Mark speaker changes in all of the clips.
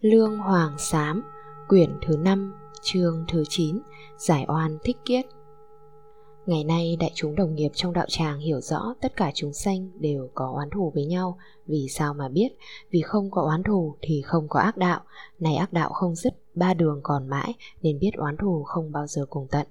Speaker 1: Lương Hoàng Sám, quyển thứ 5, chương thứ 9, Giải oan thích kiết. Ngày nay đại chúng đồng nghiệp trong đạo tràng hiểu rõ tất cả chúng sanh đều có oán thù với nhau, vì sao mà biết? Vì không có oán thù thì không có ác đạo, này ác đạo không dứt, ba đường còn mãi nên biết oán thù không bao giờ cùng tận.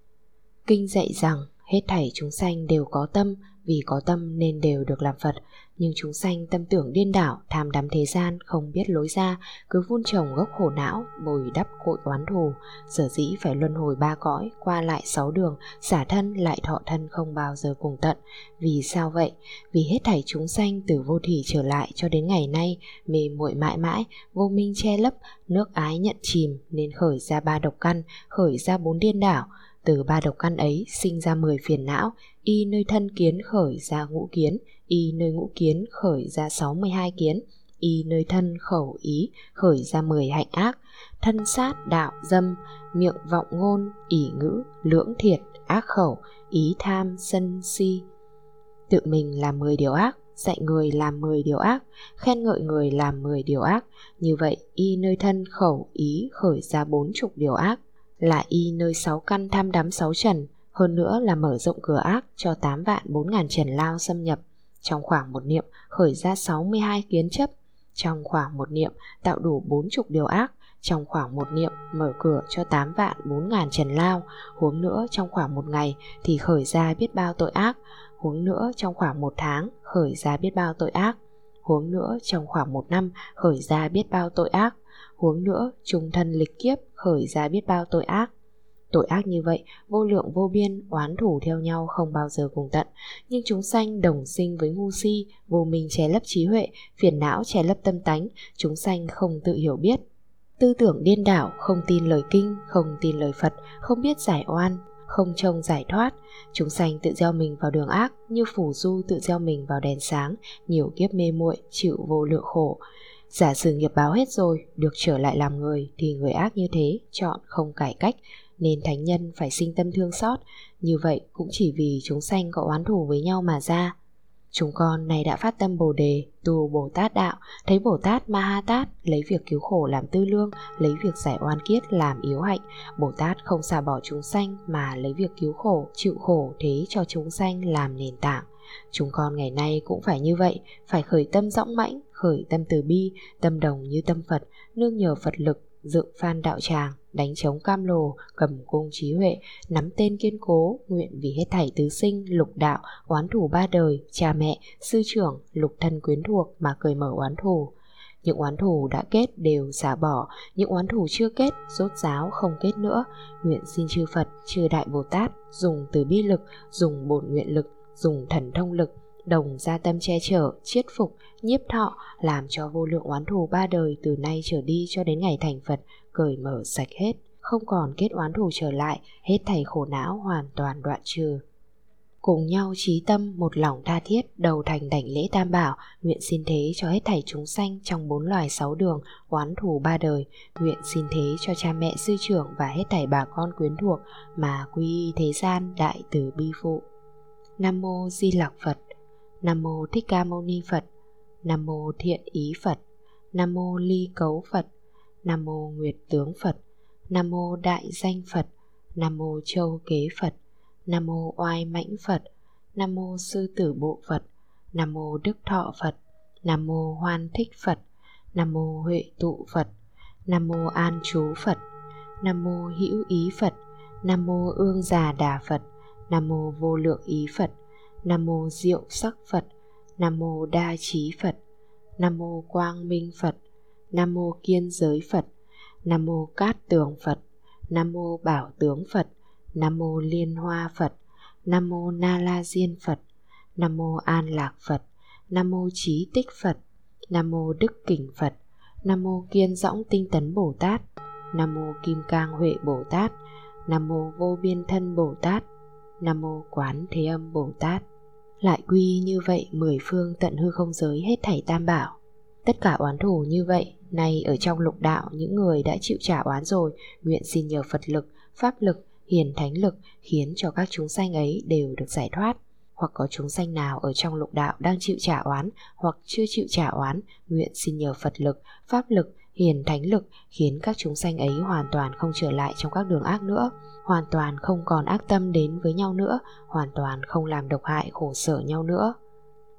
Speaker 1: Kinh dạy rằng hết thảy chúng sanh đều có tâm, vì có tâm nên đều được làm Phật, nhưng chúng sanh tâm tưởng điên đảo, tham đắm thế gian, không biết lối ra, cứ vun trồng gốc khổ não, bồi đắp cội oán thù, sở dĩ phải luân hồi ba cõi, qua lại sáu đường, xả thân lại thọ thân không bao giờ cùng tận. Vì sao vậy? Vì hết thảy chúng sanh từ vô thủy trở lại cho đến ngày nay, mê muội mãi mãi, vô minh che lấp, nước ái nhận chìm nên khởi ra ba độc căn, khởi ra bốn điên đảo, từ ba độc căn ấy sinh ra mười phiền não, y nơi thân kiến khởi ra ngũ kiến, y nơi ngũ kiến khởi ra 62 kiến, y nơi thân khẩu ý khởi ra 10 hạnh ác, thân sát đạo dâm, miệng vọng ngôn, ỷ ngữ, lưỡng thiệt, ác khẩu, ý tham, sân si. Tự mình làm 10 điều ác, dạy người làm 10 điều ác, khen ngợi người làm 10 điều ác, như vậy y nơi thân khẩu ý khởi ra bốn chục điều ác, là y nơi sáu căn tham đắm sáu trần, hơn nữa là mở rộng cửa ác cho 8 vạn 4 ngàn trần lao xâm nhập. Trong khoảng một niệm khởi ra 62 kiến chấp, trong khoảng một niệm tạo đủ bốn chục điều ác, trong khoảng một niệm mở cửa cho 8 vạn 4 ngàn trần lao, huống nữa trong khoảng một ngày thì khởi ra biết bao tội ác, huống nữa trong khoảng một tháng khởi ra biết bao tội ác, huống nữa trong khoảng một năm khởi ra biết bao tội ác, huống nữa trung thân lịch kiếp khởi ra biết bao tội ác. Tội ác như vậy, vô lượng vô biên, oán thủ theo nhau không bao giờ cùng tận. Nhưng chúng sanh đồng sinh với ngu si, vô minh che lấp trí huệ, phiền não che lấp tâm tánh, chúng sanh không tự hiểu biết. Tư tưởng điên đảo, không tin lời kinh, không tin lời Phật, không biết giải oan, không trông giải thoát. Chúng sanh tự gieo mình vào đường ác, như phủ du tự gieo mình vào đèn sáng, nhiều kiếp mê muội chịu vô lượng khổ. Giả sử nghiệp báo hết rồi, được trở lại làm người thì người ác như thế chọn không cải cách, nên thánh nhân phải sinh tâm thương xót, như vậy cũng chỉ vì chúng sanh có oán thù với nhau mà ra. Chúng con này đã phát tâm Bồ đề, tu Bồ Tát đạo, thấy Bồ Tát Ma Ha Tát lấy việc cứu khổ làm tư lương, lấy việc giải oan kiết làm yếu hạnh. Bồ Tát không xả bỏ chúng sanh mà lấy việc cứu khổ, chịu khổ thế cho chúng sanh làm nền tảng. Chúng con ngày nay cũng phải như vậy, phải khởi tâm dõng mãnh, khởi tâm từ bi, tâm đồng như tâm Phật, nương nhờ Phật lực, dựng phan đạo tràng, đánh chống cam lồ, cầm cung trí huệ, nắm tên kiên cố, nguyện vì hết thảy tứ sinh, lục đạo, oán thủ ba đời, cha mẹ, sư trưởng, lục thân quyến thuộc mà cởi mở oán thủ. Những oán thủ đã kết đều xả bỏ, những oán thủ chưa kết, rốt giáo không kết nữa. Nguyện xin chư Phật, chư Đại Bồ Tát, dùng từ bi lực, dùng bổn nguyện lực, dùng thần thông lực, đồng gia tâm che chở, chiết phục, nhiếp thọ, làm cho vô lượng oán thù ba đời từ nay trở đi cho đến ngày thành Phật, cởi mở sạch hết, không còn kết oán thù trở lại, hết thảy khổ não hoàn toàn đoạn trừ. Cùng nhau trí tâm một lòng tha thiết đầu thành đảnh lễ tam bảo nguyện xin thế cho hết thảy chúng sanh trong bốn loài sáu đường oán thù ba đời nguyện xin thế cho cha mẹ sư trưởng và hết thảy bà con quyến thuộc mà quy thế gian đại từ bi phụ Nam mô Di Lặc Phật Nam mô Thích Ca Mâu Ni Phật Nam mô Thiện Ý Phật Nam mô Ly Cấu Phật Nam mô Nguyệt Tướng Phật Nam mô Đại Danh Phật Nam mô Châu Kế Phật Nam mô Oai Mãnh Phật Nam mô Sư Tử Bộ Phật Nam mô Đức Thọ Phật Nam mô Hoan Thích Phật Nam mô Huệ Tụ Phật Nam mô An Chú Phật Nam mô Hữu Ý Phật Nam mô Ương Già Đà Phật Nam mô Vô Lượng Ý Phật Nam mô Diệu Sắc Phật Nam mô Đa Trí Phật Nam mô Quang Minh Phật Nam mô Kiên Giới Phật Nam mô Cát Tường Phật Nam mô Bảo Tướng Phật Nam mô Liên Hoa Phật Nam mô Na La Diên Phật Nam mô An Lạc Phật Nam mô Trí Tích Phật Nam mô Đức Kình Phật Nam mô Kiên Dõng Tinh Tấn Bồ Tát Nam mô Kim Cang Huệ Bồ Tát Nam mô Vô Biên Thân Bồ Tát Nam mô Quán Thế Âm Bồ Tát lại quy như vậy mười phương tận hư không giới hết thảy tam bảo. Tất cả oán thù như vậy, nay ở trong lục đạo những người đã chịu trả oán rồi, nguyện xin nhờ phật lực, pháp lực, hiền thánh lực khiến cho các chúng sanh ấy đều được giải thoát. Hoặc có chúng sanh nào ở trong lục đạo đang chịu trả oán hoặc chưa chịu trả oán, nguyện xin nhờ phật lực, pháp lực hiền thánh lực khiến các chúng sanh ấy hoàn toàn không trở lại trong các đường ác nữa, hoàn toàn không còn ác tâm đến với nhau nữa, hoàn toàn không làm độc hại, khổ sở nhau nữa.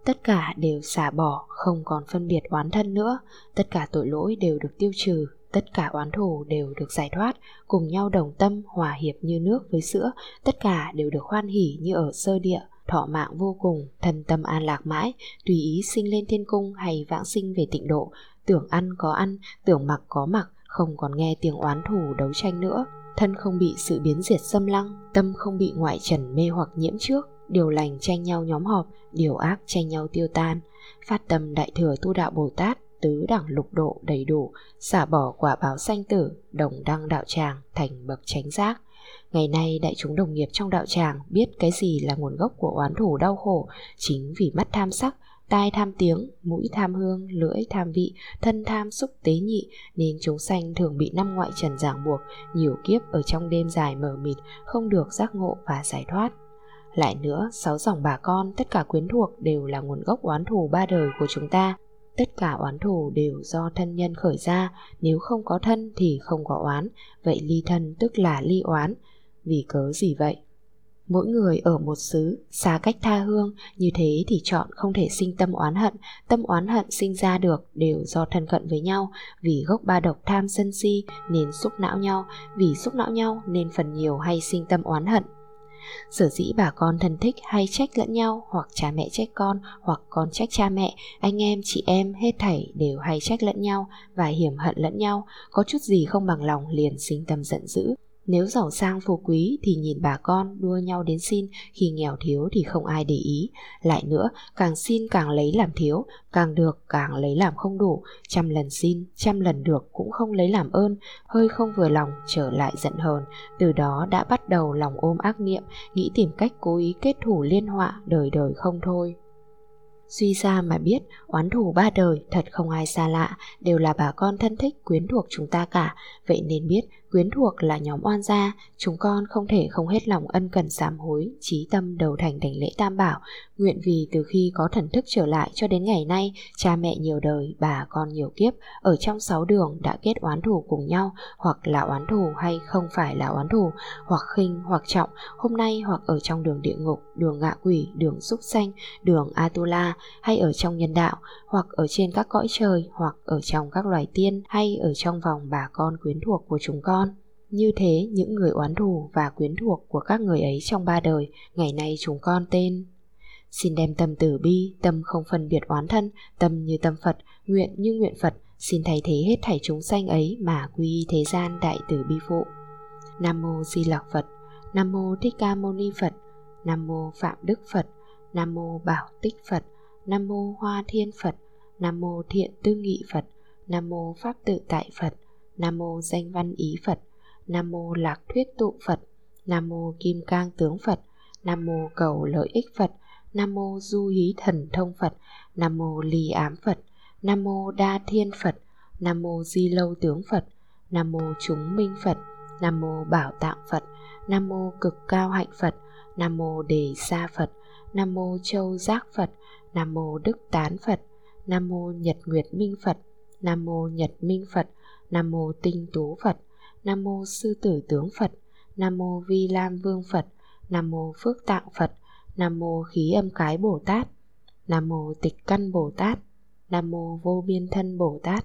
Speaker 1: Tất cả đều xả bỏ, không còn phân biệt oán thân nữa, tất cả tội lỗi đều được tiêu trừ, tất cả oán thù đều được giải thoát, cùng nhau đồng tâm hòa hiệp như nước với sữa, tất cả đều được hoan hỉ như ở sơ địa, thọ mạng vô cùng, thân tâm an lạc mãi, tùy ý sinh lên thiên cung hay vãng sinh về tịnh độ tưởng ăn có ăn tưởng mặc có mặc không còn nghe tiếng oán thù đấu tranh nữa. Thân không bị sự biến diệt xâm lăng tâm không bị ngoại trần mê hoặc nhiễm trước. Điều lành tranh nhau nhóm họp điều ác tranh nhau tiêu tan. Phát tâm đại thừa tu đạo bồ tát tứ đẳng lục độ đầy đủ xả bỏ quả báo sanh tử đồng đăng đạo tràng thành bậc chánh giác. Ngày nay đại chúng đồng nghiệp trong đạo tràng biết cái gì là nguồn gốc của oán thủ đau khổ chính vì mắt tham sắc, tai tham tiếng, mũi tham hương, lưỡi tham vị, thân tham xúc tế nhị nên chúng sanh thường bị năm ngoại trần ràng buộc, nhiều kiếp ở trong đêm dài mờ mịt, không được giác ngộ và giải thoát. Lại nữa, sáu dòng bà con, tất cả quyến thuộc đều là nguồn gốc oán thù ba đời của chúng ta. Tất cả oán thù đều do thân nhân khởi ra, nếu không có thân thì không có oán, vậy ly thân tức là ly oán. Vì cớ gì vậy? Mỗi người ở một xứ, xa cách tha hương, như thế thì chọn không thể sinh tâm oán hận, tâm oán hận sinh ra được đều do thân cận với nhau, vì gốc ba độc tham sân si nên xúc não nhau, vì xúc não nhau nên phần nhiều hay sinh tâm oán hận Sở dĩ bà con thân thích hay trách lẫn nhau hoặc cha mẹ trách con hoặc con trách cha mẹ, anh em, chị em hết thảy đều hay trách lẫn nhau và hiểm hận lẫn nhau, có chút gì không bằng lòng liền sinh tâm giận dữ. Nếu giàu sang phú quý thì nhìn bà con đua nhau đến xin, khi nghèo thiếu thì không ai để ý. Lại nữa, càng xin càng lấy làm thiếu, càng được càng lấy làm không đủ, trăm lần xin, trăm lần được cũng không lấy làm ơn, hơi không vừa lòng trở lại giận hờn, từ đó đã bắt đầu lòng ôm ác niệm, nghĩ tìm cách cố ý kết thủ liên họa đời đời không thôi. Suy ra mà biết, oán thù ba đời thật không ai xa lạ, đều là bà con thân thích quyến thuộc chúng ta cả, vậy nên biết quyến thuộc là nhóm oan gia, chúng con không thể không hết lòng ân cần sám hối, trí tâm đầu thành đảnh lễ tam bảo, nguyện vì từ khi có thần thức trở lại cho đến ngày nay, cha mẹ nhiều đời, bà con nhiều kiếp, ở trong sáu đường đã kết oán thù cùng nhau, hoặc là oán thù hay không phải là oán thù, hoặc khinh hoặc trọng, hôm nay hoặc ở trong đường địa ngục, đường ngạ quỷ, đường súc sanh, đường Atula, hay ở trong nhân đạo, hoặc ở trên các cõi trời, hoặc ở trong các loài tiên, hay ở trong vòng bà con quyến thuộc của chúng con con. Như thế những người oán thù và quyến thuộc của các người ấy trong ba đời, ngày nay chúng con tên. Xin đem tâm tử bi, tâm không phân biệt oán thân, tâm như tâm Phật, nguyện như nguyện Phật, xin thay thế hết thảy chúng sanh ấy mà quy thế gian đại tử bi phụ. Nam mô Di Lặc Phật, Nam mô Thích Ca Mâu Ni Phật, Nam mô Phạm Đức Phật, Nam mô Bảo Tích Phật, Nam mô Hoa Thiên Phật, Nam mô Thiện Tư Nghị Phật, Nam mô Pháp Tự Tại Phật, Nam mô danh văn ý Phật, Nam mô lạc thuyết tụ Phật, Nam mô kim cang tướng Phật, Nam mô cầu lợi ích Phật, Nam mô du hí thần thông Phật, Nam mô ly ám Phật, Nam mô đa thiên Phật, Nam mô di lâu tướng Phật, Nam mô chúng minh Phật, Nam mô bảo tạng Phật, Nam mô cực cao hạnh Phật, Nam mô đề sa Phật, Nam mô châu giác Phật, Nam mô đức tán Phật, Nam mô nhật nguyệt minh Phật, Nam mô nhật minh Phật, Nam mô Tinh Tú Phật, Nam mô Sư Tử Tướng Phật, Nam mô Vi Lam Vương Phật, Nam mô Phước Tạng Phật, Nam mô Khí Âm Cái Bồ Tát, Nam mô Tịch Căn Bồ Tát, Nam mô Vô Biên Thân Bồ Tát,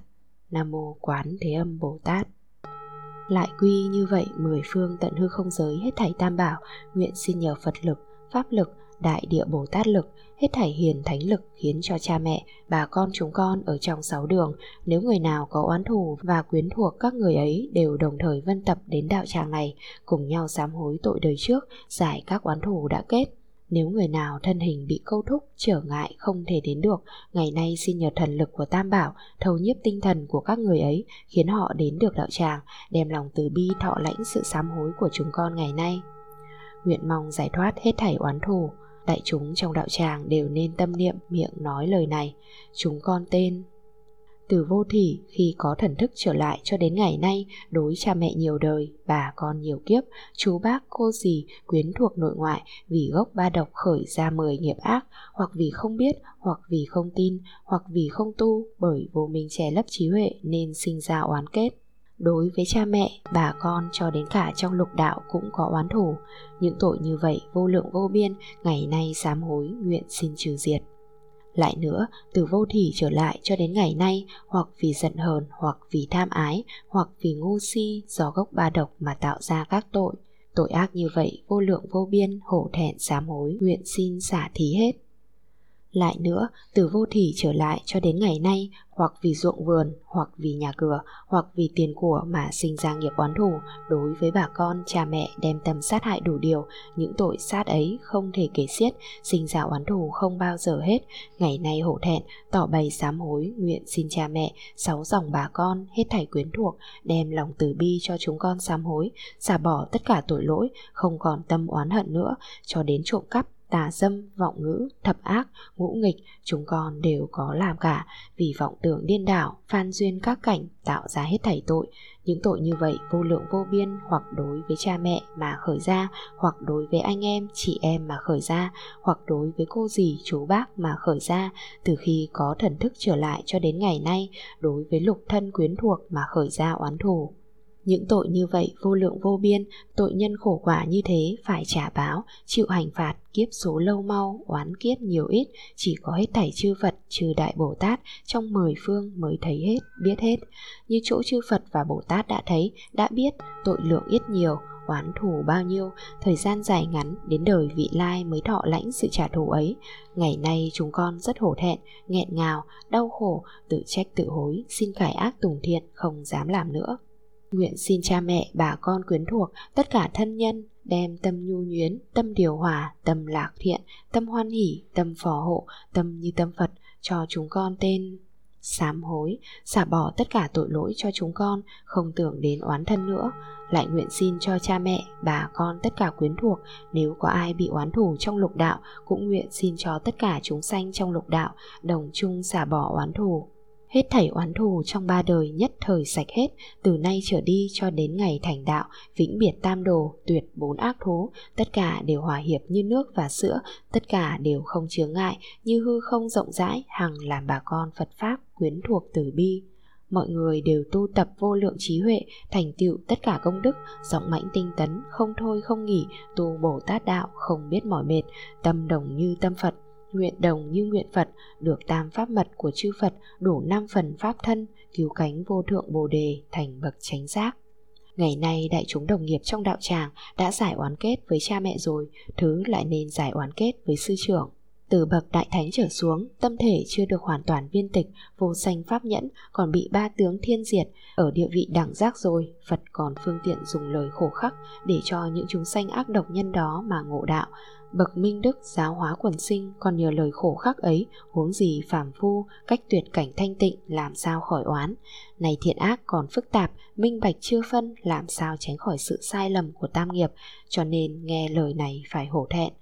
Speaker 1: Nam mô Quán Thế Âm Bồ Tát. Lại quy như vậy mười phương tận hư không giới hết thảy tam bảo, nguyện xin nhờ Phật lực, Pháp lực, Đại Địa Bồ Tát lực, hết thảy hiền thánh lực khiến cho cha mẹ, bà con chúng con ở trong sáu đường, nếu người nào có oán thù và quyến thuộc các người ấy đều đồng thời vân tập đến đạo tràng này, cùng nhau sám hối tội đời trước, giải các oán thù đã kết. Nếu người nào thân hình bị câu thúc, trở ngại không thể đến được, ngày nay xin nhờ thần lực của Tam Bảo, thâu nhiếp tinh thần của các người ấy, khiến họ đến được đạo tràng, đem lòng từ bi thọ lãnh sự sám hối của chúng con ngày nay. Nguyện mong giải thoát hết thảy oán thù, đại chúng trong đạo tràng đều nên tâm niệm miệng nói lời này chúng con tên từ vô thỉ khi có thần thức trở lại cho đến ngày nay đối cha mẹ nhiều đời, bà con nhiều kiếp, chú bác, cô dì, quyến thuộc nội ngoại vì gốc ba độc khởi ra mười nghiệp ác hoặc vì không biết, hoặc vì không tin, hoặc vì không tu bởi vô minh che lấp trí huệ nên sinh ra oán kết. Đối với cha mẹ, bà con cho đến cả trong lục đạo cũng có oán thù. Những tội như vậy vô lượng vô biên, ngày nay sám hối nguyện xin trừ diệt. Lại nữa, từ vô thỉ trở lại cho đến ngày nay, hoặc vì giận hờn, hoặc vì tham ái, hoặc vì ngu si do gốc ba độc mà tạo ra các tội. Tội ác như vậy vô lượng vô biên, hổ thẹn sám hối, nguyện xin xả thí hết. Lại nữa, từ vô thỉ trở lại cho đến ngày nay, hoặc vì ruộng vườn, hoặc vì nhà cửa, hoặc vì tiền của mà sinh ra nghiệp oán thù, đối với bà con, cha mẹ đem tâm sát hại đủ điều, những tội sát ấy không thể kể xiết, sinh ra oán thù không bao giờ hết. Ngày nay hổ thẹn, tỏ bày sám hối, nguyện xin cha mẹ, sáu dòng bà con, hết thảy quyến thuộc, đem lòng từ bi cho chúng con sám hối, xả bỏ tất cả tội lỗi, không còn tâm oán hận nữa, cho đến trộm cắp, tà dâm, vọng ngữ, thập ác, ngũ nghịch, chúng con đều có làm cả, vì vọng tưởng điên đảo, phan duyên các cảnh, tạo ra hết thảy tội. Những tội như vậy vô lượng vô biên hoặc đối với cha mẹ mà khởi ra, hoặc đối với anh em, chị em mà khởi ra, hoặc đối với cô dì, chú bác mà khởi ra, từ khi có thần thức trở lại cho đến ngày nay, đối với lục thân quyến thuộc mà khởi ra oán thù. Những tội như vậy vô lượng vô biên, tội nhân khổ quả như thế phải trả báo, chịu hành phạt, kiếp số lâu mau, oán kiếp nhiều ít, chỉ có hết thảy chư Phật, trừ Đại Bồ Tát trong mười phương mới thấy hết, biết hết. Như chỗ chư Phật và Bồ Tát đã thấy, đã biết, tội lượng ít nhiều, oán thù bao nhiêu, thời gian dài ngắn đến đời vị lai mới thọ lãnh sự trả thù ấy. Ngày nay chúng con rất hổ thẹn, nghẹn ngào, đau khổ, tự trách tự hối, xin cải ác tùng thiện, không dám làm nữa. Nguyện xin cha mẹ, bà con quyến thuộc, tất cả thân nhân đem tâm nhu nhuyến, tâm điều hòa, tâm lạc thiện, tâm hoan hỷ, tâm phò hộ, tâm như tâm Phật cho chúng con tên sám hối, xả bỏ tất cả tội lỗi cho chúng con, không tưởng đến oán thân nữa. Lại nguyện xin cho cha mẹ, bà con tất cả quyến thuộc, nếu có ai bị oán thù trong lục đạo, cũng nguyện xin cho tất cả chúng sanh trong lục đạo đồng chung xả bỏ oán thù hết thảy oán thù trong ba đời nhất thời sạch hết, từ nay trở đi cho đến ngày thành đạo, vĩnh biệt tam đồ, tuyệt bốn ác thú, tất cả đều hòa hiệp như nước và sữa, tất cả đều không chướng ngại, như hư không rộng rãi, hằng làm bà con Phật Pháp quyến thuộc từ bi. Mọi người đều tu tập vô lượng trí huệ, thành tựu tất cả công đức, giọng mãnh tinh tấn, không thôi không nghỉ, tu Bồ Tát đạo, không biết mỏi mệt, tâm đồng như tâm Phật, nguyện đồng như nguyện Phật, được tam pháp mật của chư Phật, đủ năm phần pháp thân, cứu cánh vô thượng Bồ đề thành bậc chánh giác. Ngày nay đại chúng đồng nghiệp trong đạo tràng đã giải oán kết với cha mẹ rồi, thứ lại nên giải oán kết với sư trưởng. Từ bậc đại thánh trở xuống, tâm thể chưa được hoàn toàn viên tịch, vô sanh pháp nhẫn, còn bị ba tướng thiên diệt, ở địa vị đẳng giác rồi, Phật còn phương tiện dùng lời khổ khắc để cho những chúng sanh ác độc nhân đó mà ngộ đạo, Bậc minh đức giáo hóa quần sinh còn nhờ lời khổ khắc ấy huống gì phàm phu, cách tuyệt cảnh thanh tịnh làm sao khỏi oán. Này thiện ác còn phức tạp, minh bạch chưa phân làm sao tránh khỏi sự sai lầm của tam nghiệp, cho nên nghe lời này phải hổ thẹn.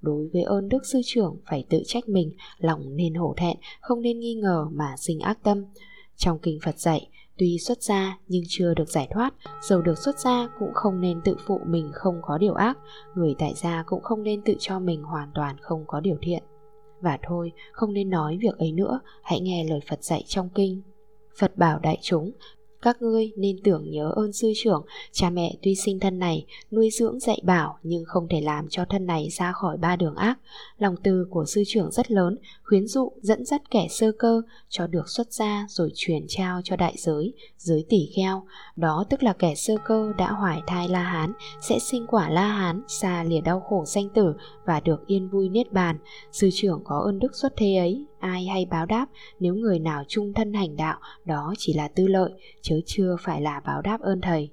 Speaker 1: Đối với ơn đức sư trưởng phải tự trách mình, lòng nên hổ thẹn, không nên nghi ngờ mà sinh ác tâm. Trong kinh phật dạy Tuy xuất gia nhưng chưa được giải thoát, dầu được xuất gia cũng không nên tự phụ mình không có điều ác, người tại gia cũng không nên tự cho mình hoàn toàn không có điều thiện. Và thôi, không nên nói việc ấy nữa, hãy nghe lời Phật dạy trong kinh. Phật bảo đại chúng, các ngươi nên tưởng nhớ ơn sư trưởng, cha mẹ tuy sinh thân này, nuôi dưỡng dạy bảo nhưng không thể làm cho thân này ra khỏi ba đường ác. Lòng từ của sư trưởng rất lớn, khuyến dụ, dẫn dắt kẻ sơ cơ, cho được xuất gia rồi truyền trao cho đại giới, giới tỷ kheo. Đó tức là kẻ sơ cơ đã hoài thai La Hán, sẽ sinh quả La Hán, xa lìa đau khổ sanh tử và được yên vui niết bàn. Sư trưởng có ơn đức xuất thế ấy, ai hay báo đáp nếu người nào trung thân hành đạo đó chỉ là tư lợi chớ chưa phải là báo đáp ơn thầy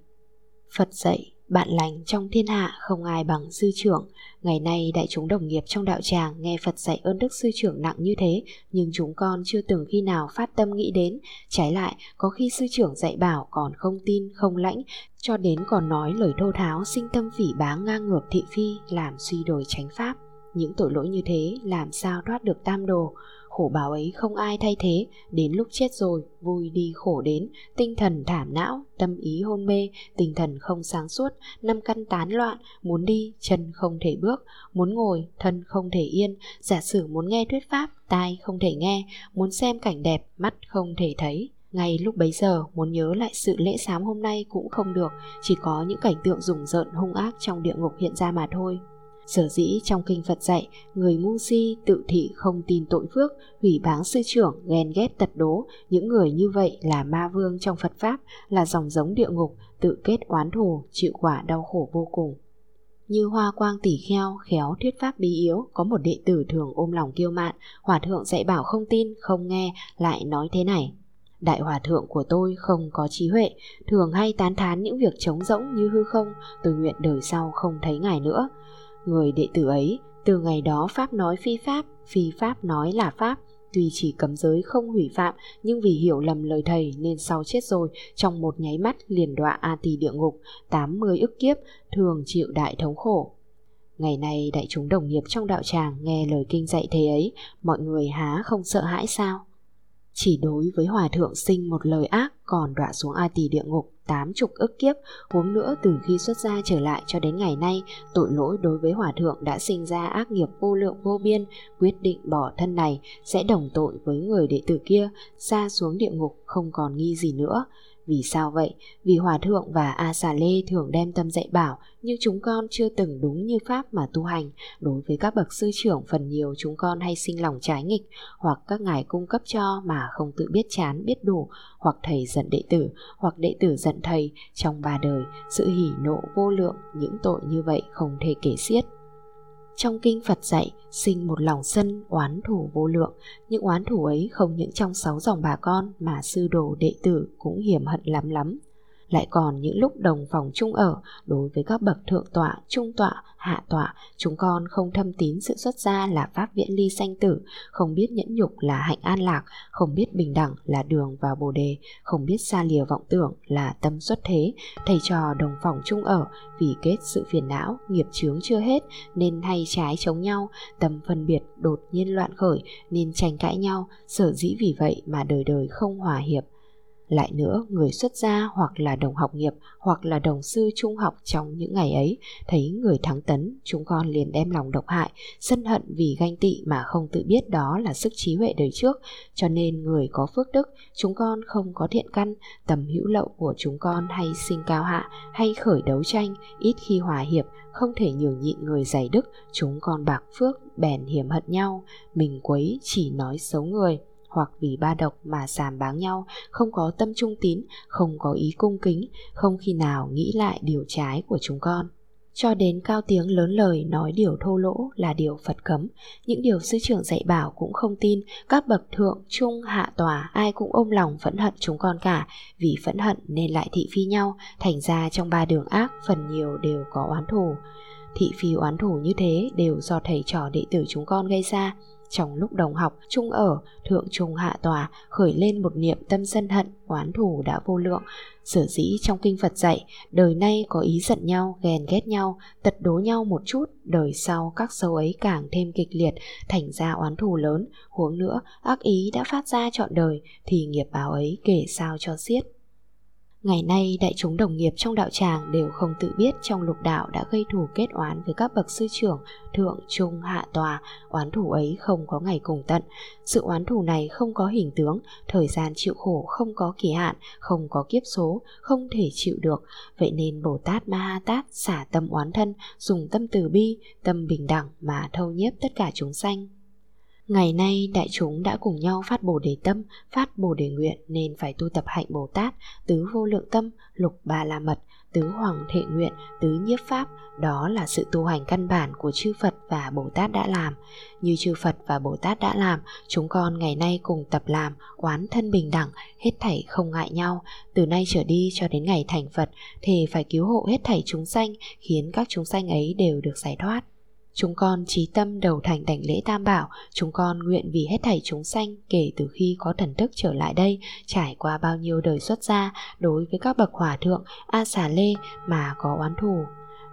Speaker 1: phật dạy bạn lành trong thiên hạ, không ai bằng sư trưởng. Ngày nay đại chúng đồng nghiệp trong đạo tràng nghe phật dạy ơn đức sư trưởng nặng như thế, nhưng chúng con chưa từng khi nào phát tâm nghĩ đến. Trái lại, có khi sư trưởng dạy bảo còn không tin, không lãnh, cho đến còn nói lời thô tháo, sinh tâm phỉ báng ngang ngược thị phi, làm suy đổi chánh pháp. Những tội lỗi như thế làm sao thoát được tam đồ? Khổ báo ấy không ai thay thế, đến lúc chết rồi, vui đi khổ đến, tinh thần thảm não, tâm ý hôn mê, tinh thần không sáng suốt, năm căn tán loạn, muốn đi, chân không thể bước, muốn ngồi, thân không thể yên, giả sử muốn nghe thuyết pháp, tai không thể nghe, muốn xem cảnh đẹp, mắt không thể thấy. Ngay lúc bấy giờ muốn nhớ lại sự lễ sám hôm nay cũng không được. Chỉ có những cảnh tượng rùng rợn hung ác trong địa ngục hiện ra mà thôi. Sở dĩ trong kinh Phật dạy, người ngu si tự thị không tin tội phước, hủy báng sư trưởng, ghen ghét tật đố, những người như vậy là ma vương trong Phật Pháp, là dòng giống địa ngục, tự kết oán thù, chịu quả đau khổ vô cùng. Như hoa quang tỷ kheo, khéo thuyết pháp bí yếu, có một đệ tử thường ôm lòng kiêu mạn, hòa thượng dạy bảo không tin, không nghe, lại nói thế này. Đại hòa thượng của tôi không có trí huệ, thường hay tán thán những việc trống rỗng như hư không, tôi nguyện đời sau không thấy ngài nữa. Người đệ tử ấy, từ ngày đó Pháp nói phi Pháp, phi Pháp nói là Pháp, tuy chỉ cấm giới không hủy phạm nhưng vì hiểu lầm lời thầy nên sau chết rồi trong một nháy mắt liền đọa a tỳ địa ngục 80 ức kiếp thường chịu đại thống khổ. Ngày nay đại chúng đồng nghiệp trong đạo tràng nghe lời kinh dạy thế ấy mọi người há không sợ hãi sao? Chỉ đối với hòa thượng sinh một lời ác còn đọa xuống a tỳ địa ngục tám chục ức kiếp, huống nữa từ khi xuất gia trở lại cho đến ngày nay, tội lỗi đối với hòa thượng đã sinh ra ác nghiệp vô lượng vô biên, quyết định bỏ thân này, sẽ đồng tội với người đệ tử kia, xa xuống địa ngục, không còn nghi gì nữa vì sao vậy? Vì Hòa Thượng và A Xà Lê thường đem tâm dạy bảo nhưng chúng con chưa từng đúng như Pháp mà tu hành. Đối với các bậc sư trưởng phần nhiều chúng con hay sinh lòng trái nghịch, hoặc các ngài cung cấp cho mà không tự biết chán, biết đủ, hoặc thầy giận đệ tử, hoặc đệ tử giận thầy trong ba đời sự hỉ nộ vô lượng những tội như vậy không thể kể xiết. Trong kinh Phật dạy, sinh một lòng sân oán thủ vô lượng, những oán thủ ấy không những trong sáu dòng bà con mà sư đồ đệ tử cũng hiểm hận lắm lắm lại còn những lúc đồng phòng chung ở đối với các bậc thượng tọa, trung tọa, hạ tọa, chúng con không thâm tín sự xuất gia là pháp viễn ly sanh tử, không biết nhẫn nhục là hạnh an lạc, không biết bình đẳng là đường vào bồ đề, không biết xa lìa vọng tưởng là tâm xuất thế, thầy trò đồng phòng chung ở vì kết sự phiền não, nghiệp chướng chưa hết nên hay trái chống nhau, tâm phân biệt đột nhiên loạn khởi nên tranh cãi nhau, sở dĩ vì vậy mà đời đời không hòa hiệp lại nữa, người xuất gia hoặc là đồng học nghiệp hoặc là đồng sư trung học trong những ngày ấy, thấy người thắng tấn, chúng con liền đem lòng độc hại, sân hận vì ganh tị mà không tự biết đó là sức trí huệ đời trước. Cho nên người có phước đức, chúng con không có thiện căn, tầm hữu lậu của chúng con hay sinh cao hạ, hay khởi đấu tranh, ít khi hòa hiệp, không thể nhường nhịn người dày đức, chúng con bạc phước, bèn hiểm hận nhau, mình quấy chỉ nói xấu người hoặc vì ba độc mà sàm báng nhau, không có tâm trung tín, không có ý cung kính, không khi nào nghĩ lại điều trái của chúng con. Cho đến cao tiếng lớn lời nói điều thô lỗ là điều Phật cấm, những điều sư trưởng dạy bảo cũng không tin, các bậc thượng, trung, hạ tòa ai cũng ôm lòng phẫn hận chúng con cả, vì phẫn hận nên lại thị phi nhau, thành ra trong ba đường ác phần nhiều đều có oán thù. Thị phi oán thù như thế đều do thầy trò đệ tử chúng con gây ra, trong lúc đồng học, chung ở, thượng trung hạ tòa khởi lên một niệm tâm sân hận, oán thù đã vô lượng. Sở dĩ trong kinh Phật dạy, đời nay có ý giận nhau, ghen ghét nhau, tật đố nhau một chút, đời sau các sâu ấy càng thêm kịch liệt, thành ra oán thù lớn, huống nữa ác ý đã phát ra trọn đời, thì nghiệp báo ấy kể sao cho xiết. Ngày nay đại chúng đồng nghiệp trong đạo tràng đều không tự biết trong lục đạo đã gây thù kết oán với các bậc sư trưởng, thượng, trung, hạ tòa, oán thù ấy không có ngày cùng tận. Sự oán thù này không có hình tướng, thời gian chịu khổ không có kỳ hạn, không có kiếp số, không thể chịu được. Vậy nên Bồ Tát Ma Ha Tát xả tâm oán thân, dùng tâm từ bi, tâm bình đẳng mà thâu nhiếp tất cả chúng sanh. Ngày nay đại chúng đã cùng nhau phát bồ đề tâm, phát bồ đề nguyện nên phải tu tập hạnh Bồ Tát, tứ vô lượng tâm, lục ba la mật, tứ hoàng thệ nguyện, tứ nhiếp pháp, đó là sự tu hành căn bản của chư Phật và Bồ Tát đã làm. Như chư Phật và Bồ Tát đã làm, chúng con ngày nay cùng tập làm, quán thân bình đẳng, hết thảy không ngại nhau. Từ nay trở đi cho đến ngày thành Phật, thì phải cứu hộ hết thảy chúng sanh, khiến các chúng sanh ấy đều được giải thoát. Chúng con trí tâm đầu thành đảnh lễ tam bảo, chúng con nguyện vì hết thảy chúng sanh kể từ khi có thần thức trở lại đây, trải qua bao nhiêu đời xuất gia đối với các bậc hòa thượng, A xà lê mà có oán thù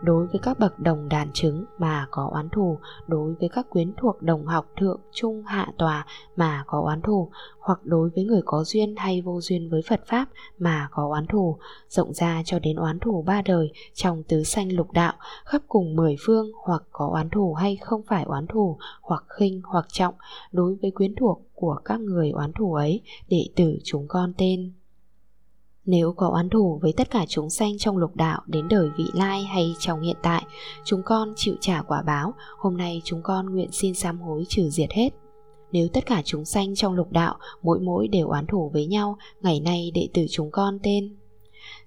Speaker 1: đối với các bậc đồng đàn chứng mà có oán thù, đối với các quyến thuộc đồng học thượng trung hạ tòa mà có oán thù, hoặc đối với người có duyên hay vô duyên với Phật Pháp mà có oán thù, rộng ra cho đến oán thù ba đời trong tứ sanh lục đạo, khắp cùng mười phương hoặc có oán thù hay không phải oán thù, hoặc khinh hoặc trọng, đối với quyến thuộc của các người oán thù ấy, đệ tử chúng con tên nếu có oán thù với tất cả chúng sanh trong lục đạo đến đời vị lai hay trong hiện tại, chúng con chịu trả quả báo, hôm nay chúng con nguyện xin sám hối trừ diệt hết. Nếu tất cả chúng sanh trong lục đạo mỗi mỗi đều oán thù với nhau, ngày nay đệ tử chúng con tên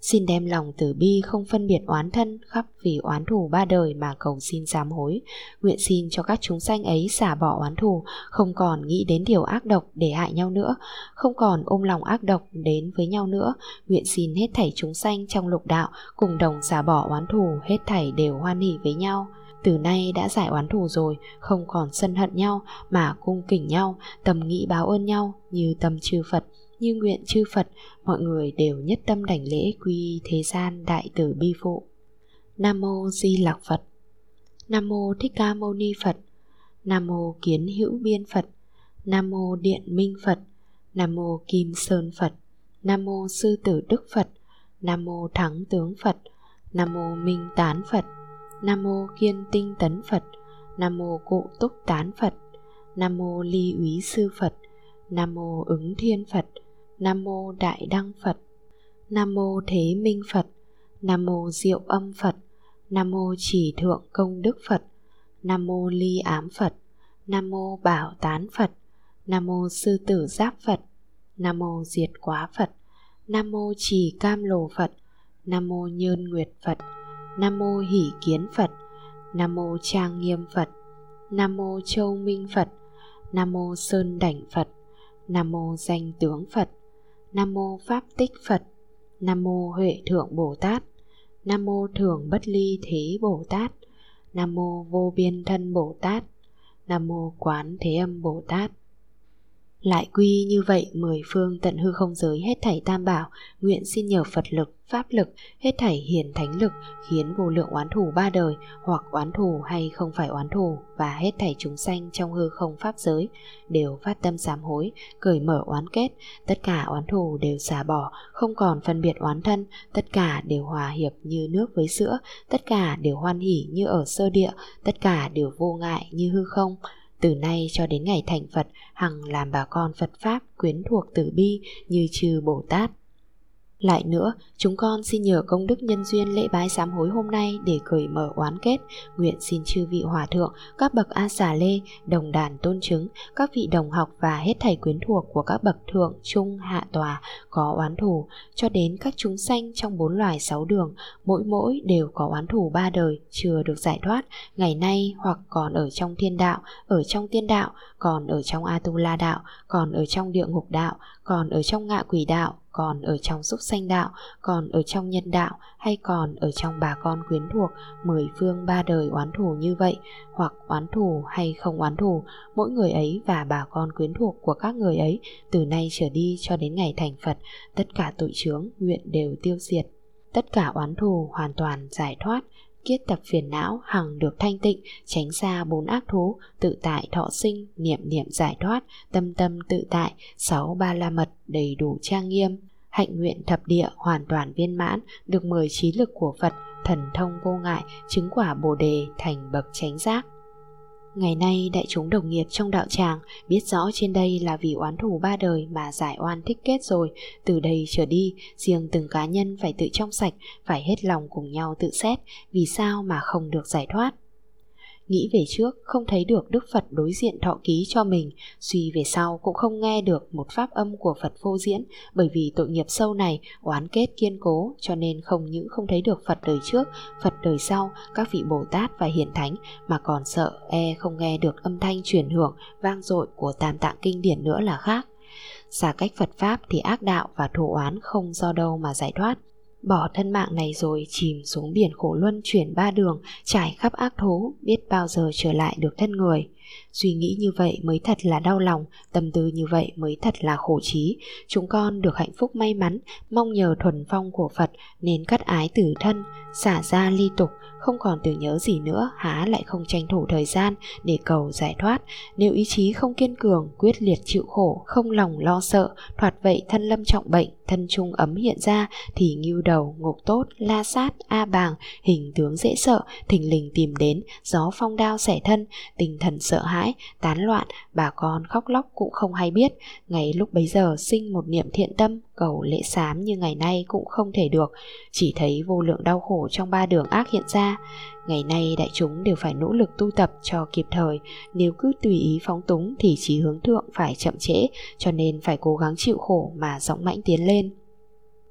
Speaker 1: Xin đem lòng từ bi không phân biệt oán thân khắp vì oán thù ba đời mà cầu xin sám hối. Nguyện xin cho các chúng sanh ấy xả bỏ oán thù, không còn nghĩ đến điều ác độc để hại nhau nữa, không còn ôm lòng ác độc đến với nhau nữa. Nguyện xin hết thảy chúng sanh trong lục đạo cùng đồng xả bỏ oán thù, hết thảy đều hoan hỷ với nhau từ nay đã giải oán thù rồi không còn sân hận nhau mà cung kỉnh nhau tầm nghĩ báo ơn nhau như tâm chư phật như nguyện chư Phật, mọi người đều nhất tâm đảnh lễ quy thế gian đại tử bi phụ. Nam mô Di Lặc Phật. Nam mô Thích Ca Mâu Ni Phật. Nam mô Kiến Hữu Biên Phật. Nam mô Điện Minh Phật. Nam mô Kim Sơn Phật. Nam mô Sư Tử Đức Phật. Nam mô Thắng Tướng Phật. Nam mô Minh Tán Phật. Nam mô Kiên Tinh Tấn Phật. Nam mô Cụ Túc Tán Phật. Nam mô Ly Úy Sư Phật. Nam mô Ứng Thiên Phật. Nam mô Đại Đăng Phật Nam mô Thế Minh Phật Nam mô Diệu Âm Phật Nam mô Chỉ Thượng Công Đức Phật Nam mô Ly Ám Phật Nam mô Bảo Tán Phật Nam mô Sư Tử Giáp Phật Nam mô Diệt Quá Phật Nam mô Trì Cam Lồ Phật Nam mô Nhơn Nguyệt Phật Nam mô Hỷ Kiến Phật Nam mô Trang Nghiêm Phật Nam mô Châu Minh Phật Nam mô Sơn Đảnh Phật Nam mô Danh Tướng Phật Nam mô Pháp Tích Phật. Nam mô Huệ Thượng Bồ Tát. Nam mô Thường Bất Ly Thế Bồ Tát. Nam mô Vô Biên Thân Bồ Tát. Nam mô Quán Thế Âm Bồ Tát lại quy như vậy mười phương tận hư không giới hết thảy tam bảo Nguyện xin nhờ Phật lực, Pháp lực, hết thảy hiền thánh lực Khiến vô lượng oán thù ba đời Hoặc oán thù hay không phải oán thù Và hết thảy chúng sanh trong hư không Pháp giới Đều phát tâm sám hối, cởi mở oán kết. Tất cả oán thù đều xả bỏ Không còn phân biệt oán thân. Tất cả đều hòa hiệp như nước với sữa. Tất cả đều hoan hỷ như ở sơ địa. Tất cả đều vô ngại như hư không từ nay cho đến ngày thành Phật, hằng làm bà con Phật Pháp quyến thuộc tử bi như trừ Bồ Tát. Lại nữa, chúng con xin nhờ công đức nhân duyên lễ bái sám hối hôm nay để cởi mở oán kết, nguyện xin chư vị hòa thượng, các bậc A xà lê, đồng đàn tôn chứng, các vị đồng học và hết thầy quyến thuộc của các bậc thượng, trung, hạ tòa có oán thù, cho đến các chúng sanh trong bốn loài sáu đường, mỗi mỗi đều có oán thù ba đời, chưa được giải thoát, ngày nay hoặc còn ở trong thiên đạo, ở trong tiên đạo, còn ở trong A-tu-la đạo, còn ở trong địa ngục đạo, còn ở trong ngạ quỷ đạo, còn ở trong xúc sanh đạo, còn ở trong nhân đạo hay còn ở trong bà con quyến thuộc mười phương ba đời oán thù như vậy, hoặc oán thù hay không oán thù, mỗi người ấy và bà con quyến thuộc của các người ấy từ nay trở đi cho đến ngày thành Phật, tất cả tội chướng nguyện đều tiêu diệt. Tất cả oán thù hoàn toàn giải thoát, kiết tập phiền não hằng được thanh tịnh, tránh xa bốn ác thú, tự tại thọ sinh, niệm niệm giải thoát, tâm tâm tự tại, sáu ba la mật, đầy đủ trang nghiêm. Hạnh nguyện thập địa hoàn toàn viên mãn, được mười trí lực của phật, thần thông vô ngại, chứng quả bồ đề thành bậc chánh giác. Ngày nay đại chúng đồng nghiệp trong đạo tràng biết rõ trên đây là vì oán thù ba đời mà giải oan thích kết rồi, từ đây trở đi, riêng từng cá nhân phải tự trong sạch, phải hết lòng cùng nhau tự xét, vì sao mà không được giải thoát. Nghĩ về trước không thấy được Đức Phật đối diện thọ ký cho mình Suy về sau cũng không nghe được một pháp âm của Phật phô diễn Bởi vì tội nghiệp sâu này oán kết kiên cố Cho nên không những không thấy được Phật đời trước, Phật đời sau Các vị Bồ Tát và Hiền Thánh Mà còn sợ e không nghe được âm thanh truyền hưởng vang dội của tam tạng kinh điển nữa là khác. Xa cách Phật Pháp thì ác đạo và thù oán không do đâu mà giải thoát. Bỏ thân mạng này rồi chìm xuống biển khổ luân chuyển ba đường, trải khắp ác thú, biết bao giờ trở lại được thân người. Suy nghĩ như vậy mới thật là đau lòng, tâm tư như vậy mới thật là khổ trí. Chúng con được hạnh phúc may mắn, mong nhờ thuần phong của Phật nên cắt ái tử thân, xả ra ly tục, không còn tưởng nhớ gì nữa há lại không tranh thủ thời gian để cầu giải thoát. Nếu ý chí không kiên cường, quyết liệt chịu khổ, không lòng lo sợ, thoạt vậy thân lâm trọng bệnh, thân trung ấm hiện ra, thì ngưu đầu, ngục tốt, la sát, a bàng, hình tướng dễ sợ, thình lình tìm đến, gió phong đao xẻ thân, tinh thần sợ hãi, tán loạn, bà con khóc lóc cũng không hay biết. Ngày lúc bấy giờ sinh một niệm thiện tâm cầu lễ sám như ngày nay cũng không thể được. Chỉ thấy vô lượng đau khổ trong ba đường ác hiện ra. Ngày nay đại chúng đều phải nỗ lực tu tập cho kịp thời. Nếu cứ tùy ý phóng túng thì chỉ hướng thượng phải chậm trễ, cho nên phải cố gắng chịu khổ mà dõng mãnh tiến lên.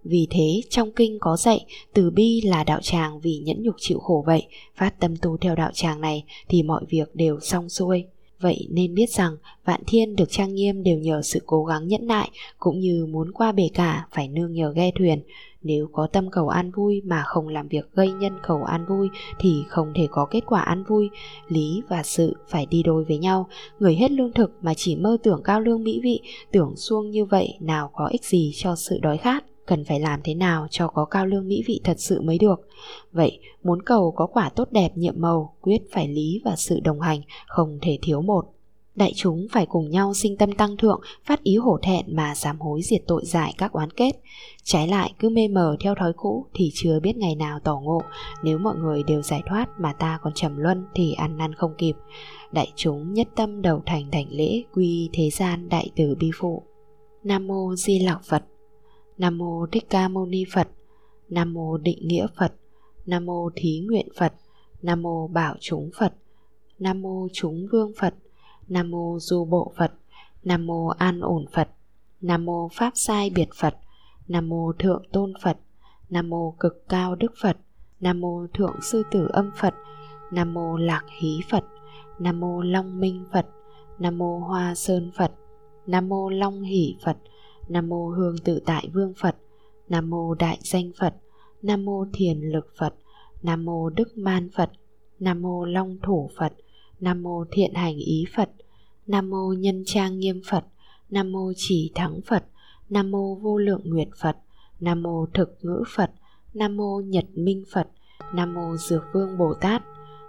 Speaker 1: Vì thế, trong kinh có dạy, từ bi là đạo tràng vì nhẫn nhục chịu khổ vậy. Phát tâm tu theo đạo tràng này thì mọi việc đều xong xuôi. Vậy nên biết rằng vạn thiên được trang nghiêm đều nhờ sự cố gắng nhẫn nại cũng như muốn qua bể cả phải nương nhờ ghe thuyền. Nếu có tâm cầu an vui mà không làm việc gây nhân cầu an vui thì không thể có kết quả an vui. Lý và sự phải đi đôi với nhau. Người hết lương thực mà chỉ mơ tưởng cao lương mỹ vị, tưởng xuông như vậy nào có ích gì cho sự đói khát cần phải làm thế nào cho có cao lương mỹ vị thật sự mới được. Vậy, muốn cầu có quả tốt đẹp nhiệm màu, quyết phải lý và sự đồng hành, không thể thiếu một. Đại chúng phải cùng nhau sinh tâm tăng thượng, phát ý hổ thẹn mà sám hối diệt tội giải các oán kết. Trái lại cứ mê mờ theo thói cũ thì chưa biết ngày nào tỏ ngộ, nếu mọi người đều giải thoát mà ta còn trầm luân thì ăn năn không kịp. Đại chúng nhất tâm đầu thành thành lễ quy thế gian đại tử bi phụ. Nam mô Di Lặc Phật Nam mô Thích Ca Mâu Ni Phật. Nam mô Định Nghĩa Phật. Nam mô Thí Nguyện Phật. Nam mô Bảo Chúng Phật. Nam mô Chúng Vương Phật. Nam mô Du Bộ Phật. Nam mô An Ổn Phật. Nam mô Pháp Sai Biệt Phật. Nam mô Thượng Tôn Phật. Nam mô Cực Cao Đức Phật. Nam mô Thượng Sư Tử Âm Phật. Nam mô Lạc Hí Phật. Nam mô Long Minh Phật. Nam mô Hoa Sơn Phật. Nam mô Long Hỷ Phật. Nam mô Hương Tự Tại Vương Phật, Nam mô Đại Danh Phật, Nam mô Thiền Lực Phật, Nam mô Đức Man Phật, Nam mô Long Thủ Phật, Nam mô Thiện Hành Ý Phật, Nam mô Nhân Trang Nghiêm Phật, Nam mô Chỉ Thắng Phật, Nam mô Vô Lượng Nguyệt Phật, Nam mô Thực Ngữ Phật, Nam mô Nhật Minh Phật, Nam mô Dược Vương Bồ Tát,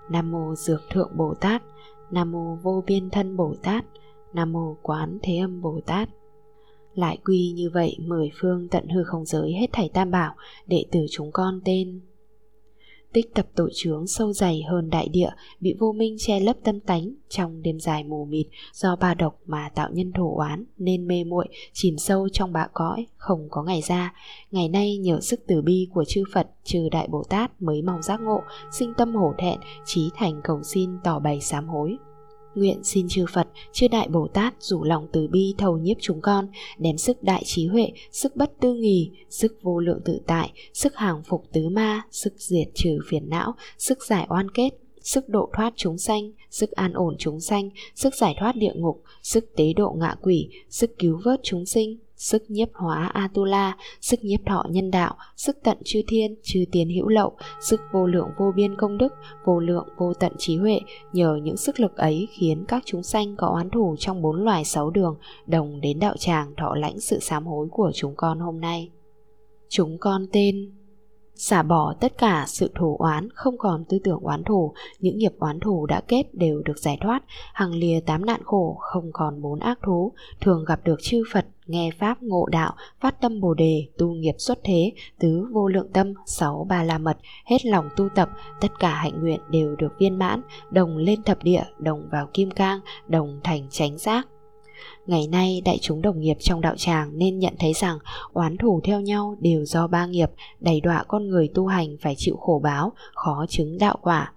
Speaker 1: Nam mô Dược Thượng Bồ Tát, Nam mô Vô Biên Thân Bồ Tát, Nam mô Quán Thế Âm Bồ Tát. Lại quy như vậy mười phương tận hư không giới hết thảy tam bảo Đệ tử chúng con tên. Tích tập tội chướng sâu dày hơn đại địa, Bị vô minh che lấp tâm tánh, Trong đêm dài mù mịt, Do ba độc mà tạo nhân thổ oán, Nên mê muội, chìm sâu trong bạ cõi, Không có ngày ra. Ngày nay nhờ sức từ bi của chư Phật, Trừ Đại Bồ Tát mới mong giác ngộ, Sinh tâm hổ thẹn Trí thành cầu xin tỏ bày sám hối. Nguyện xin chư Phật, chư Đại Bồ Tát rủ lòng từ bi thầu nhiếp chúng con, đem sức đại trí huệ, sức bất tư nghì, sức vô lượng tự tại, sức hàng phục tứ ma, sức diệt trừ phiền não, sức giải oan kết, sức độ thoát chúng sanh, sức an ổn chúng sanh, sức giải thoát địa ngục, sức tế độ ngạ quỷ, sức cứu vớt chúng sinh, sức nhiếp hóa Atula, sức nhiếp thọ nhân đạo, sức tận chư thiên, chư tiền hữu lậu, sức vô lượng vô biên công đức, vô lượng vô tận trí huệ, nhờ những sức lực ấy khiến các chúng sanh có oán thù trong bốn loài sáu đường, đồng đến đạo tràng thọ lãnh sự sám hối của chúng con hôm nay. Chúng con tên xả bỏ tất cả sự thù oán, không còn tư tưởng oán thù, những nghiệp oán thù đã kết đều được giải thoát. Hằng lìa tám nạn khổ, không còn bốn ác thú. Thường gặp được chư phật, nghe pháp, ngộ đạo, phát tâm bồ đề, tu nghiệp xuất thế, tứ vô lượng tâm, sáu ba la mật, hết lòng tu tập, tất cả hạnh nguyện đều được viên mãn, đồng lên thập địa, đồng vào kim cang, đồng thành chánh giác. Ngày nay đại chúng đồng nghiệp trong đạo tràng nên nhận thấy rằng oán thù theo nhau đều do ba nghiệp, đầy đọa con người tu hành phải chịu khổ báo, khó chứng đạo quả.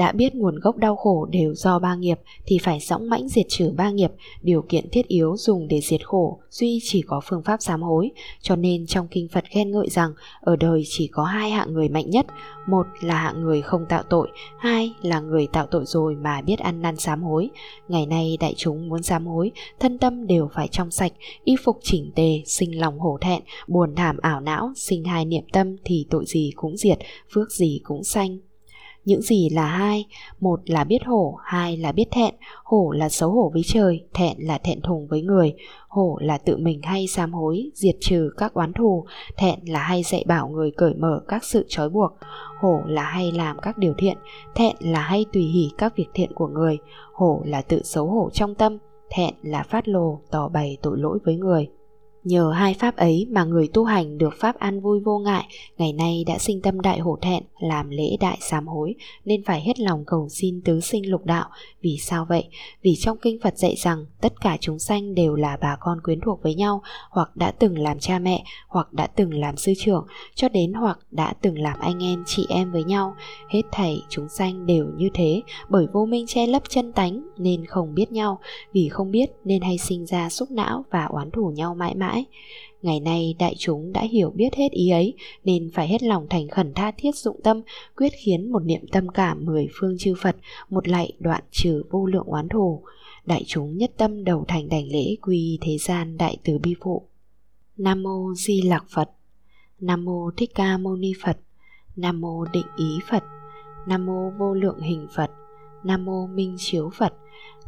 Speaker 1: Đã biết nguồn gốc đau khổ đều do ba nghiệp thì phải dõng mãnh diệt trừ ba nghiệp, điều kiện thiết yếu dùng để diệt khổ, duy chỉ có phương pháp sám hối. Cho nên trong kinh Phật khen ngợi rằng ở đời chỉ có hai hạng người mạnh nhất, một là hạng người không tạo tội, hai là người tạo tội rồi mà biết ăn năn sám hối. Ngày nay đại chúng muốn sám hối, thân tâm đều phải trong sạch, y phục chỉnh tề, sinh lòng hổ thẹn, buồn thảm ảo não, sinh hai niệm tâm thì tội gì cũng diệt, phước gì cũng sanh những gì là hai? Một là biết hổ, hai là biết thẹn. Hổ là xấu hổ với trời, thẹn là thẹn thùng với người. Hổ là tự mình hay sám hối, diệt trừ các oán thù. Thẹn là hay dạy bảo người cởi mở các sự trói buộc. Hổ là hay làm các điều thiện. Thẹn là hay tùy hỉ các việc thiện của người. Hổ là tự xấu hổ trong tâm. Thẹn là phát lồ, tỏ bày tội lỗi với người. Nhờ hai pháp ấy mà người tu hành được pháp an vui vô ngại, ngày nay đã sinh tâm đại hổ thẹn, làm lễ đại sám hối, nên phải hết lòng cầu xin tứ sinh lục đạo. Vì sao vậy? Vì trong kinh Phật dạy rằng tất cả chúng sanh đều là bà con quyến thuộc với nhau, hoặc đã từng làm cha mẹ, hoặc đã từng làm sư trưởng, cho đến hoặc đã từng làm anh em chị em với nhau. Hết thảy chúng sanh đều như thế, bởi vô minh che lấp chân tánh nên không biết nhau, vì không biết nên hay sinh ra xúc não và oán thù nhau mãi mãi mãi. Ngày nay đại chúng đã hiểu biết hết ý ấy, nên phải hết lòng thành khẩn tha thiết dụng tâm, quyết khiến một niệm tâm cảm mười phương chư phật, một lạy đoạn trừ vô lượng oán thù. Đại chúng nhất tâm đầu thành đảnh lễ quy thế gian đại từ bi phụ. Nam mô di lặc phật. Nam mô thích ca mâu ni phật. Nam mô định ý phật. Nam mô vô lượng hình phật. Nam mô minh chiếu phật.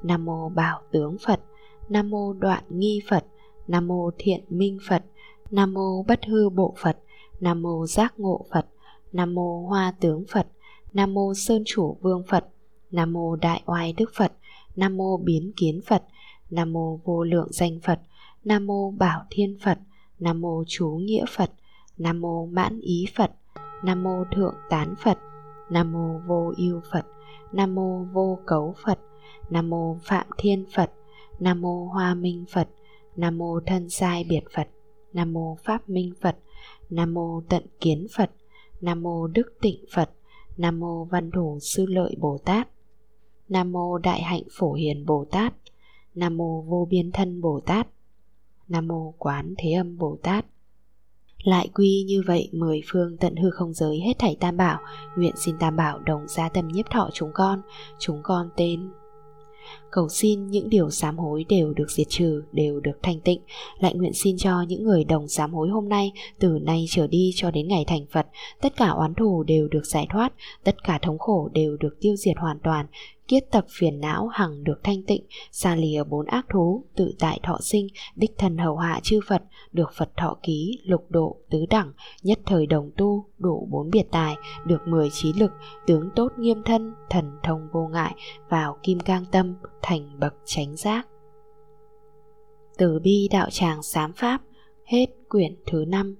Speaker 1: Nam mô bảo tướng phật. Nam mô đoạn nghi phật. Nam mô Thiện Minh Phật, Nam mô Bất Hư Bộ Phật, Nam mô Giác Ngộ Phật, Nam mô Hoa Tướng Phật, Nam mô Sơn Chủ Vương Phật, Nam mô Đại Oai Đức Phật, Nam mô Biến Kiến Phật, Nam mô Vô Lượng Danh Phật, Nam mô Bảo Thiên Phật, Nam mô Chú Nghĩa Phật, Nam mô Mãn Ý Phật, Nam mô Thượng Tán Phật, Nam mô Vô Ưu Phật, Nam mô Vô Cấu Phật, Nam mô Phạm Thiên Phật, Nam mô Hoa Minh Phật, Nam mô thân sai biệt Phật, Nam mô Pháp Minh Phật, Nam mô Tận Kiến Phật, Nam mô Đức Tịnh Phật, Nam mô Văn Thủ Sư Lợi Bồ Tát, Nam mô Đại Hạnh Phổ Hiền Bồ Tát, Nam mô Vô Biên Thân Bồ Tát, Nam mô Quán Thế Âm Bồ Tát. Lại quy như vậy mười phương tận hư không giới hết thảy tam bảo, nguyện xin tam bảo đồng gia tâm nhiếp thọ chúng con, chúng con tên cầu xin những điều sám hối đều được diệt trừ, đều được thanh tịnh. Lại nguyện xin cho những người đồng sám hối hôm nay, từ nay trở đi cho đến ngày thành Phật, tất cả oán thù đều được giải thoát, tất cả thống khổ đều được tiêu diệt hoàn toàn, kiết tập phiền não hằng được thanh tịnh, xa lìa bốn ác thú, tự tại thọ sinh, đích thần hầu hạ chư Phật, được Phật thọ ký, lục độ, tứ đẳng, nhất thời đồng tu, đủ bốn biệt tài, được mười trí lực, tướng tốt nghiêm thân, thần thông vô ngại, vào kim cang tâm, thành bậc chánh giác. Từ bi đạo tràng sám pháp, hết quyển thứ năm